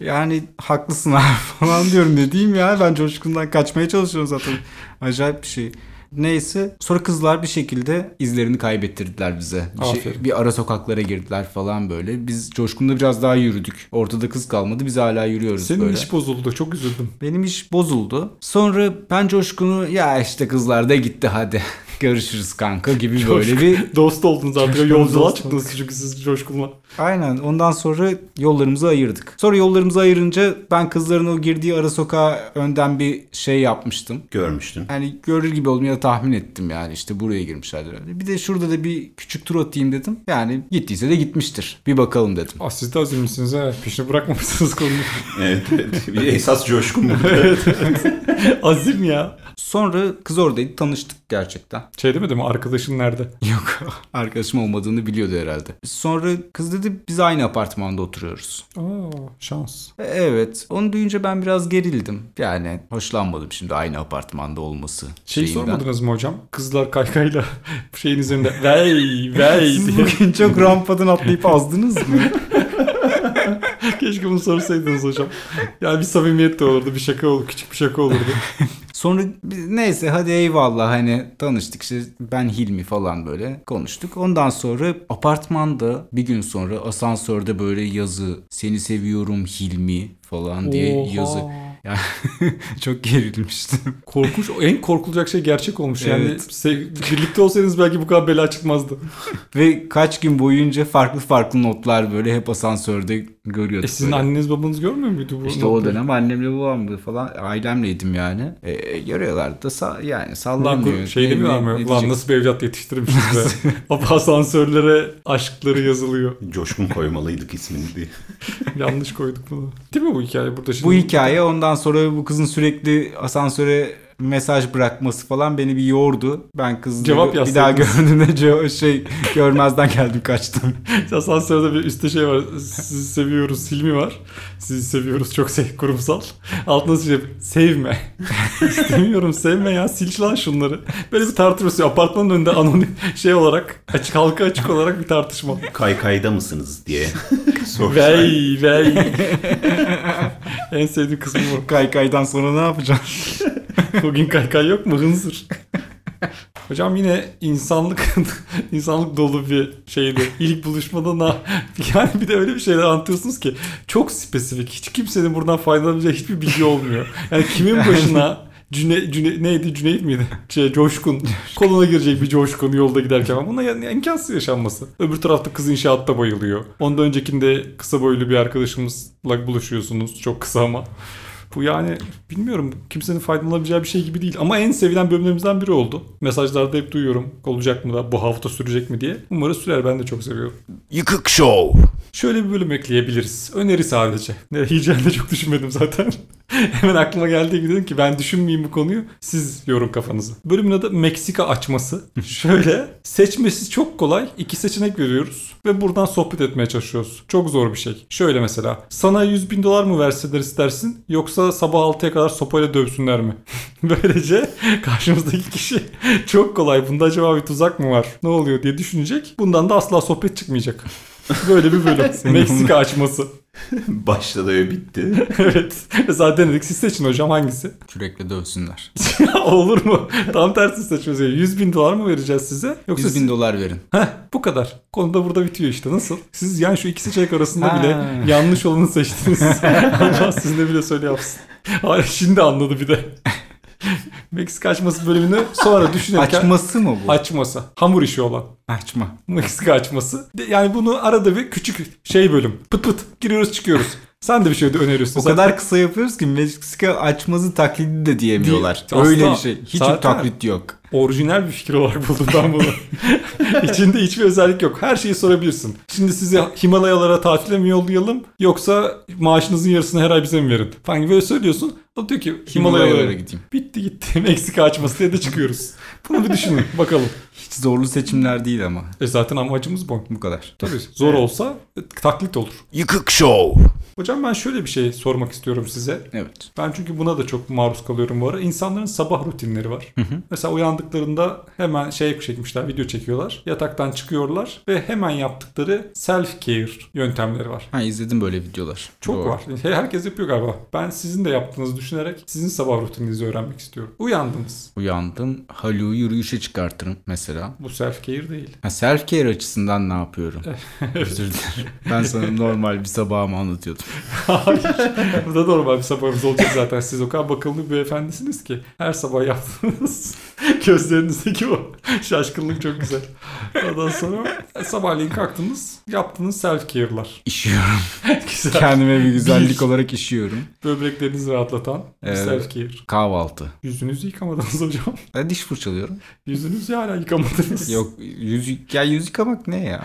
S3: Yani haklısın abi falan diyorum ne diyeyim ya. Ben Coşkun'dan kaçmaya çalışıyorum zaten. Acayip bir şey. Neyse sonra kızlar bir şekilde izlerini kaybettirdiler bize. Bir, şey- bir ara sokaklara girdiler falan böyle. Biz Coşkun'la biraz daha yürüdük. Ortada kız kalmadı biz hala yürüyoruz
S2: Senin
S3: böyle.
S2: iş bozuldu. Çok üzüldüm.
S3: Benim iş bozuldu. Sonra ben Coşkun'u ya işte kızlar da gitti hadi görüşürüz kanka gibi böyle bir
S2: Dost oldunuz artık. Yolculuğa çıktınız çünkü siz Coşkun'la.
S3: Aynen ondan sonra yollarımızı ayırdık. Sonra yollarımızı ayırınca ben kızların o girdiği ara sokağa önden bir şey yapmıştım.
S1: Görmüştün.
S3: Yani görür gibi oldum ya da tahmin ettim yani işte buraya girmişlerdir herhalde. Bir de şurada da bir küçük tur atayım dedim. Yani gittiyse de gitmiştir. Bir bakalım dedim.
S2: Ah siz de azimlisiniz ha. Peşini bırakmamışsınız konuyu.
S1: Evet, evet. Bir esas coşkun bu.
S2: Azim ya.
S3: Sonra kız oradaydı tanıştık gerçekten.
S2: Şey demedi mi arkadaşın nerede?
S3: Yok arkadaşım olmadığını biliyordu herhalde. Sonra kız dedi biz aynı apartmanda oturuyoruz.
S2: Aa şans.
S3: E, Evet onu duyunca ben biraz gerildim. Yani hoşlanmadım şimdi aynı apartmanda olması.
S2: Şey
S3: şeyinden.
S2: sormadınız mı hocam? Kızlar kaykayla şeyin üzerinde vey vey
S3: Siz bugün çok rampadan atlayıp azdınız mı?
S2: Keşke bunu sorsaydınız hocam. Yani bir samimiyet de olurdu. Bir şaka olur. Küçük bir şaka olurdu.
S3: Sonra neyse hadi eyvallah hani tanıştık işte ben Hilmi falan böyle konuştuk. Ondan sonra apartmanda bir gün sonra asansörde böyle yazı seni seviyorum Hilmi falan diye
S2: Oha.
S3: yazı. Yani çok gerilmiştim.
S2: Korkunç. En korkulacak şey gerçek olmuş. Yani
S3: Evet.
S2: se- birlikte olsaydınız belki bu kadar bela çıkmazdı.
S3: Ve kaç gün boyunca farklı farklı notlar böyle hep asansörde görüyorduk.
S2: E sizin
S3: böyle.
S2: anneniz babanız görmüyor muydu bu?
S3: İşte o dönem annemle babamdı falan ailemleydim yani. E, görüyorlardı da sa- yani
S2: Lan
S3: sallamıyor.
S2: kur- şey
S3: Ne-
S2: demiyorlar mı? Lan nasıl bir evlat yetiştirmişiz be. Asansörlere aşkları yazılıyor.
S1: Coşkun koymalıydık ismini diye.
S2: Yanlış koyduk bunu. Değil mi bu hikaye burada şimdi?
S3: Bu hikaye ondan sonra bu kızın sürekli asansöre mesaj bırakması falan beni bir yordu. Ben kızı
S2: Cevap
S3: bir daha gördüğümde şey görmezden geldim kaçtım.
S2: Asansörde bir üstte şey var. Sizi seviyoruz Hilmi var. Sizi seviyoruz çok sev kurumsal. Altına şey sevme. İstemiyorum sevme ya sil lan şunları. Böyle bir tartışma. Apartmanın önünde anonim şey olarak açık halka açık olarak bir tartışma.
S1: Kaykayda mısınız diye sorsak.
S2: Vey vey. en sevdiğim kısmı bu.
S3: Kaykaydan sonra ne yapacağım?
S2: Bugün kaykay yok mu? Hınzır. Hocam yine insanlık insanlık dolu bir şeydi. İlk buluşmada na, yani bir de öyle bir şeyler anlatıyorsunuz ki çok spesifik. Hiç kimsenin buradan faydalanacağı hiçbir bilgi olmuyor. Yani kimin başına Cüne, Cüne, neydi Cüneyt miydi? Şey, coşkun. Koluna girecek bir coşkun yolda giderken. Buna yani imkansız yaşanması. Öbür tarafta kız inşaatta bayılıyor. Ondan öncekinde kısa boylu bir arkadaşımızla buluşuyorsunuz. Çok kısa ama. Bu yani bilmiyorum kimsenin faydalanabileceği bir şey gibi değil. Ama en sevilen bölümlerimizden biri oldu. Mesajlarda hep duyuyorum. Olacak mı da bu hafta sürecek mi diye. Umarım sürer ben de çok seviyorum.
S1: Yıkık Show.
S2: Şöyle bir bölüm ekleyebiliriz. Öneri sadece. Ne yiyeceğini de çok düşünmedim zaten. Hemen aklıma geldiği gibi dedim ki ben düşünmeyeyim bu konuyu. Siz yorun kafanızı. Bölümün adı Meksika açması. Şöyle seçmesi çok kolay. İki seçenek veriyoruz. Ve buradan sohbet etmeye çalışıyoruz. Çok zor bir şey. Şöyle mesela. Sana 100 bin dolar mı verseler istersin? Yoksa sabah 6'ya kadar sopayla dövsünler mi? Böylece karşımızdaki kişi çok kolay. Bunda acaba bir tuzak mı var? Ne oluyor diye düşünecek. Bundan da asla sohbet çıkmayacak. Böyle bir bölüm. Meksika açması.
S1: Başta da öyle bitti.
S2: evet. Mesela denedik. Siz seçin hocam hangisi?
S3: Kürekle dövsünler.
S2: Olur mu? Tam tersi seçmesi. 100 bin dolar mı vereceğiz size? Yoksa
S3: 100 bin dolar verin.
S2: Heh, bu kadar. Konu da burada bitiyor işte. Nasıl? Siz yani şu iki seçenek arasında bile yanlış olanı seçtiniz. Allah sizinle bile söyle yapsın. Hayır şimdi anladı bir de. Meksika açması bölümünü sonra düşünürken...
S3: Açması mı bu?
S2: Açması. Hamur işi olan.
S3: Açma.
S2: Meksika açması. Yani bunu arada bir küçük şey bölüm. Pıt pıt giriyoruz çıkıyoruz. Sen de bir şey öneriyorsun.
S3: O
S2: Sen-
S3: kadar kısa yapıyoruz ki Meksika açması taklidi de diyemiyorlar.
S2: Değil.
S3: Öyle
S2: Asla.
S3: bir şey. Hiç
S2: Zaten-
S3: taklit yok.
S2: Orijinal bir fikir olarak buldum ben bunu. İçinde hiçbir özellik yok. Her şeyi sorabilirsin. Şimdi sizi Himalayalara tatile mi yollayalım yoksa maaşınızın yarısını her ay bize mi verin? Falan gibi böyle söylüyorsun. O diyor ki
S3: Himalayalara
S2: Himalayalara
S3: gideyim.
S2: Bitti gitti. Meksika açması diye de çıkıyoruz. Bunu bir düşünün bakalım.
S3: Hiç zorlu seçimler değil ama.
S2: E zaten amacımız bu.
S3: Bu kadar.
S2: Tabii zor olsa e, taklit olur.
S1: Yıkık Show.
S2: Hocam ben şöyle bir şey sormak istiyorum size.
S3: Evet.
S2: Ben çünkü buna da çok maruz kalıyorum bu ara. İnsanların sabah rutinleri var. Mesela uyandıklarında hemen şey çekmişler, video çekiyorlar. Yataktan çıkıyorlar ve hemen yaptıkları self care yöntemleri var.
S3: Ha izledim böyle videolar.
S2: Çok
S3: Doğru.
S2: var. He- Herkes yapıyor galiba. Ben sizin de yaptığınızı düşünerek sizin sabah rutininizi öğrenmek istiyorum. Uyandınız.
S3: Uyandım. Halu'yu yürüyüşe çıkartırım mesela.
S2: Bu self care değil.
S3: Ha, self care açısından ne yapıyorum? Özür dilerim. Ben sana normal bir sabahımı anlatıyordum.
S2: Hayır. Bu da normal bir sabahımız olacak zaten. Siz o kadar bakımlı bir efendisiniz ki. Her sabah yaptığınız gözlerinizdeki o şaşkınlık çok güzel. Ondan sonra sabahleyin kalktınız. Yaptığınız self care'lar.
S3: İşiyorum.
S2: güzel.
S3: Kendime bir güzellik
S2: Bir.
S3: olarak işiyorum.
S2: Böbreklerinizi rahatlatan
S3: Evet.
S2: self care.
S3: Kahvaltı.
S2: Yüzünüzü yıkamadınız hocam.
S3: Ben diş fırçalıyorum.
S2: Yüzünüzü hala yıkamadınız.
S3: Yok yüz, ya yüz yıkamak ne ya?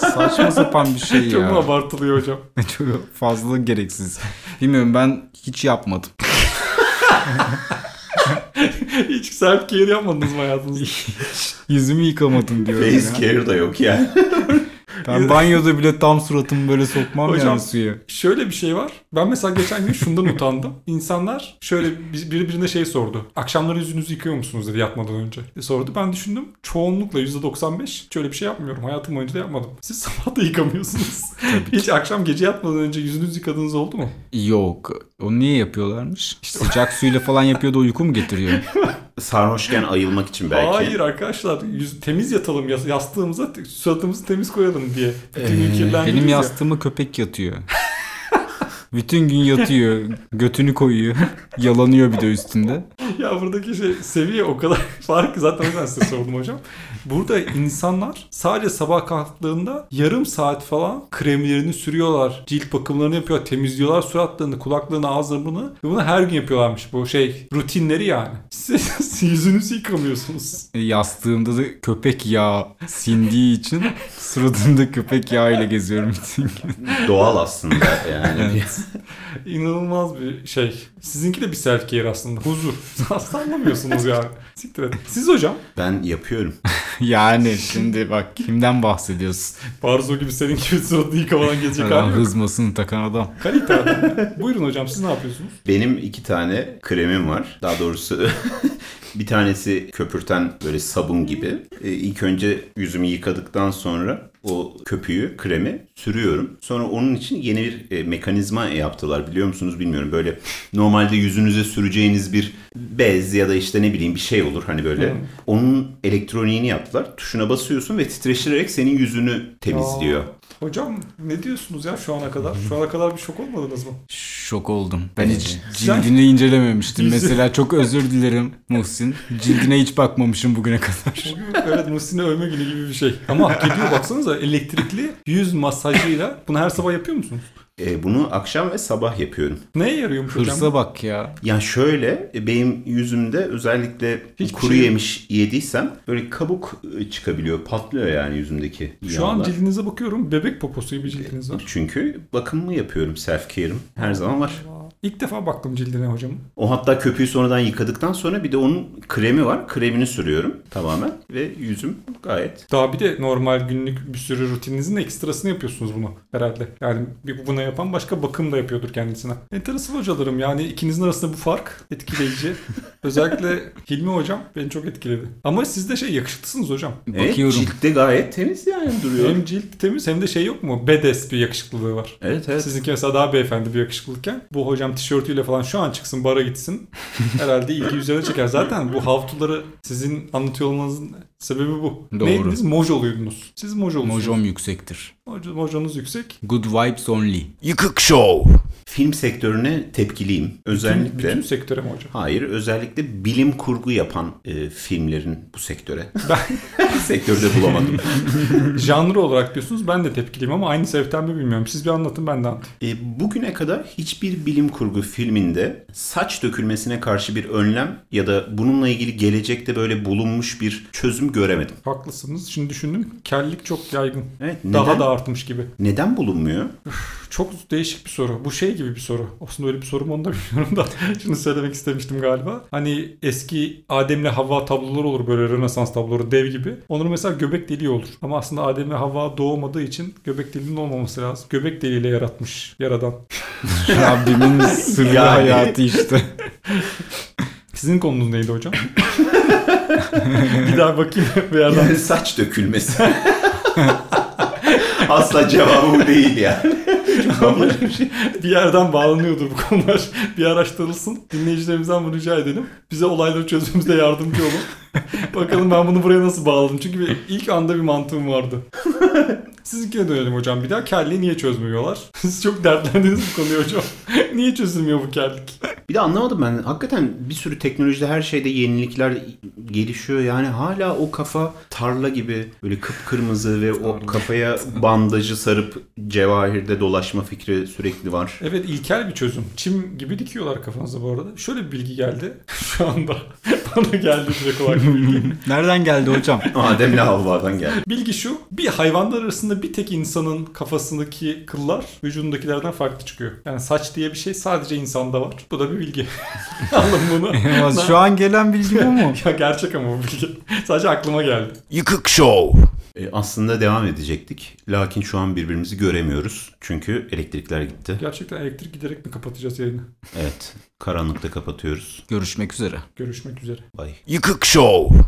S3: Saçma sapan bir şey
S2: Çok
S3: ya.
S2: mu abartılıyor hocam?
S3: Çok fazla gereksiz. Bilmiyorum ben hiç yapmadım.
S2: Hiç self care yapmadınız mı hayatınızda?
S3: Yüzümü yıkamadım diyorum
S1: Face
S3: ya.
S1: care da yok yani.
S3: Ben banyoda bile tam suratımı böyle sokmam
S2: Hocam-
S3: yani suya.
S2: Şöyle bir şey var. Ben mesela geçen gün şundan utandım. İnsanlar şöyle bir- biri birine şey sordu. Akşamları yüzünüzü yıkıyor musunuz dedi yatmadan önce. E sordu. Ben düşündüm. Çoğunlukla %95 şöyle bir şey yapmıyorum. Hayatım boyunca da yapmadım. Siz sabah da yıkamıyorsunuz. Hiç akşam gece yatmadan önce yüzünüzü yıkadığınız oldu mu?
S3: Yok. Onu niye yapıyorlarmış? Sıcak suyla falan yapıyor da uyku mu getiriyor?
S1: Sarhoşken ayılmak için belki.
S2: Hayır arkadaşlar. Yüz, temiz yatalım yas- yastığımıza suratımızı temiz koyalım diye. Bütün gün
S3: Ee, benim
S2: ya.
S3: yastığıma köpek yatıyor. Bütün gün yatıyor. Götünü koyuyor. Yalanıyor bir de üstünde.
S2: Ya buradaki şey seviye o kadar farklı zaten o yüzden size sordum hocam. Burada insanlar sadece sabah kalktığında yarım saat falan kremlerini sürüyorlar. Cilt bakımlarını yapıyor, temizliyorlar suratlarını, kulaklarını, ağızlarını bunu. Ve bunu her gün yapıyorlarmış bu şey rutinleri yani. Siz yüzünüzü yıkamıyorsunuz.
S3: E, Yastığımda da köpek yağı sindiği için suratımda köpek yağıyla geziyorum bütün gün.
S1: Doğal aslında yani.
S2: İnanılmaz bir şey. Sizinki de bir self care aslında. Huzur. Asla anlamıyorsunuz yani. Siktir et. Siz hocam
S1: Ben yapıyorum.
S3: Yani şimdi bak kimden bahsediyorsun?
S2: Barzo gibi senin gibi suratını yıkamadan gelecek
S3: Adam hızmasını takan adam.
S2: Kalite adam. Buyurun hocam siz ne yapıyorsunuz?
S1: Benim iki tane kremim var. Daha doğrusu bir tanesi köpürten böyle sabun gibi. Ee, ilk önce yüzümü yıkadıktan sonra o köpüğü, kremi sürüyorum. Sonra onun için yeni bir e, mekanizma yaptılar biliyor musunuz bilmiyorum. Böyle normalde yüzünüze süreceğiniz bir bez ya da işte ne bileyim bir şey olur hani böyle.
S2: Hı.
S1: Onun elektroniğini yaptılar. Tuşuna basıyorsun ve titreştirerek senin yüzünü temizliyor.
S2: Hocam ne diyorsunuz ya şu ana kadar? Şu ana kadar bir şok olmadınız mı?
S3: Şok oldum. Ben hiç cildini incelememiştim. Mesela çok özür dilerim Muhsin. Cildine hiç bakmamışım bugüne kadar.
S2: Bugün evet Muhsin'i övme günü gibi bir şey. Ama hak ediyor baksanıza elektrikli yüz masajıyla bunu her sabah yapıyor musunuz?
S1: E, bunu akşam ve sabah yapıyorum.
S2: Neye yarıyormuş hocam?
S3: Hırsa bak ya.
S1: Ya şöyle e, benim yüzümde özellikle
S2: Hiçbir
S1: kuru
S2: şey
S1: yemiş yediysem böyle kabuk e, çıkabiliyor. Patlıyor yani yüzümdeki
S2: Şu an
S1: yağlar.
S2: cildinize bakıyorum bebek poposu gibi cildiniz var.
S1: Çünkü bakımımı yapıyorum. Self care'ım her zaman var.
S2: İlk defa baktım cildine hocam.
S1: O hatta köpüğü sonradan yıkadıktan sonra bir de onun kremi var. Kremini sürüyorum tamamen ve yüzüm gayet
S2: Daha bir de normal günlük bir sürü rutininizin ekstrasını yapıyorsunuz bunu herhalde. Yani bir buna yapan başka bakım da yapıyordur kendisine. Enteresan hocalarım yani ikinizin arasında bu fark etkileyici. Özellikle Hilmi hocam beni çok etkiledi. Ama siz de şey yakışıklısınız hocam.
S1: Evet,
S3: Bakıyorum.
S1: ciltte gayet temiz yani duruyor.
S2: Hem cilt temiz hem de şey yok mu? Bedes bir yakışıklılığı var.
S1: Evet evet.
S2: Sizinki mesela daha beyefendi bir yakışıklılıkken bu hocam tişörtüyle falan şu an çıksın bara gitsin. Herhalde ilgi üzerine çeker. Zaten bu havtuları sizin anlatıyor olmanızın sebebi bu.
S3: Doğru.
S2: Neydiniz? Mojoluydunuz. Siz mojolusunuz.
S3: Mojom yüksektir.
S2: Mojo, mojonuz yüksek.
S3: Good vibes only.
S1: Yıkık Show. Film sektörüne tepkiliyim.
S2: Bütün,
S1: Özellikle
S2: bütün sektöre mi hocam?
S1: Hayır, özellikle bilim kurgu yapan e, filmlerin bu sektöre. Sektörde bulamadım.
S2: Janrı olarak diyorsunuz ben de tepkiliyim ama aynı sebepten mi bilmiyorum. Siz bir anlatın ben de anlatayım.
S1: E, bugüne kadar hiçbir bilim kurgu filminde saç dökülmesine karşı bir önlem ya da bununla ilgili gelecekte böyle bulunmuş bir çözüm göremedim.
S2: Haklısınız. Şimdi düşündüm. Kellik çok yaygın.
S1: Evet,
S2: Daha
S1: neden,
S2: da artmış gibi.
S1: neden bulunmuyor?
S2: Çok değişik bir soru. Bu şey gibi bir soru. Aslında öyle bir soru mu onu da bilmiyorum da. Şunu söylemek istemiştim galiba. Hani eski Adem'le Havva tabloları olur böyle Rönesans tabloları dev gibi. Onların mesela göbek deliği olur. Ama aslında Adem'le Havva doğmadığı için göbek deliğinin olmaması lazım. Göbek deliğiyle yaratmış yaradan.
S3: Rabbimin sırrı
S1: Yani.
S3: hayatı işte.
S2: Sizin konunuz neydi hocam? bir daha bakayım bir yerden.
S1: Yani saç dökülmesi. Asla cevabı bu değil yani. Bir şey.
S2: bir yerden bağlanıyordur bu konular. Bir araştırılsın. Dinleyicilerimizden bunu rica edelim. Bize olayları çözmemizde yardımcı olun. Bakalım ben bunu buraya nasıl bağladım. Çünkü bir- ilk anda bir mantığım vardı. Sizinkine dönelim hocam. Bir daha kelliği niye çözmüyorlar? Siz çok dertlendiniz bu konuyu hocam. niye çözülmüyor bu kellik?
S1: Bir de anlamadım ben. Hakikaten bir sürü teknolojide her şeyde yenilikler gelişiyor. Yani hala o kafa tarla gibi böyle kıpkırmızı ve o kafaya bandajı sarıp cevahirde dolaşma fikri sürekli var.
S2: Evet ilkel bir çözüm. Çim gibi dikiyorlar kafanıza bu arada. Şöyle bir bilgi geldi şu anda. Bana geldi direkt olarak.
S3: Nereden geldi hocam?
S1: Adem'le Havva'dan geldi.
S2: Bilgi şu. Bir hayvanlar arasında bir tek insanın kafasındaki kıllar vücudundakilerden farklı çıkıyor. Yani saç diye bir şey sadece insanda var. Bu da bir bilgi. Alın bunu.
S3: Şu an gelen bilgi bu mu?
S2: ya gerçek ama bu bilgi. Sadece aklıma geldi.
S3: Yıkık Show.
S1: E, aslında devam edecektik. Lakin şu an birbirimizi göremiyoruz. Çünkü elektrikler gitti.
S2: Gerçekten elektrik giderek mi kapatacağız yayını?
S1: Evet. Karanlıkta kapatıyoruz.
S3: Görüşmek üzere.
S2: Görüşmek üzere.
S1: Bay.
S3: Yıkık Show.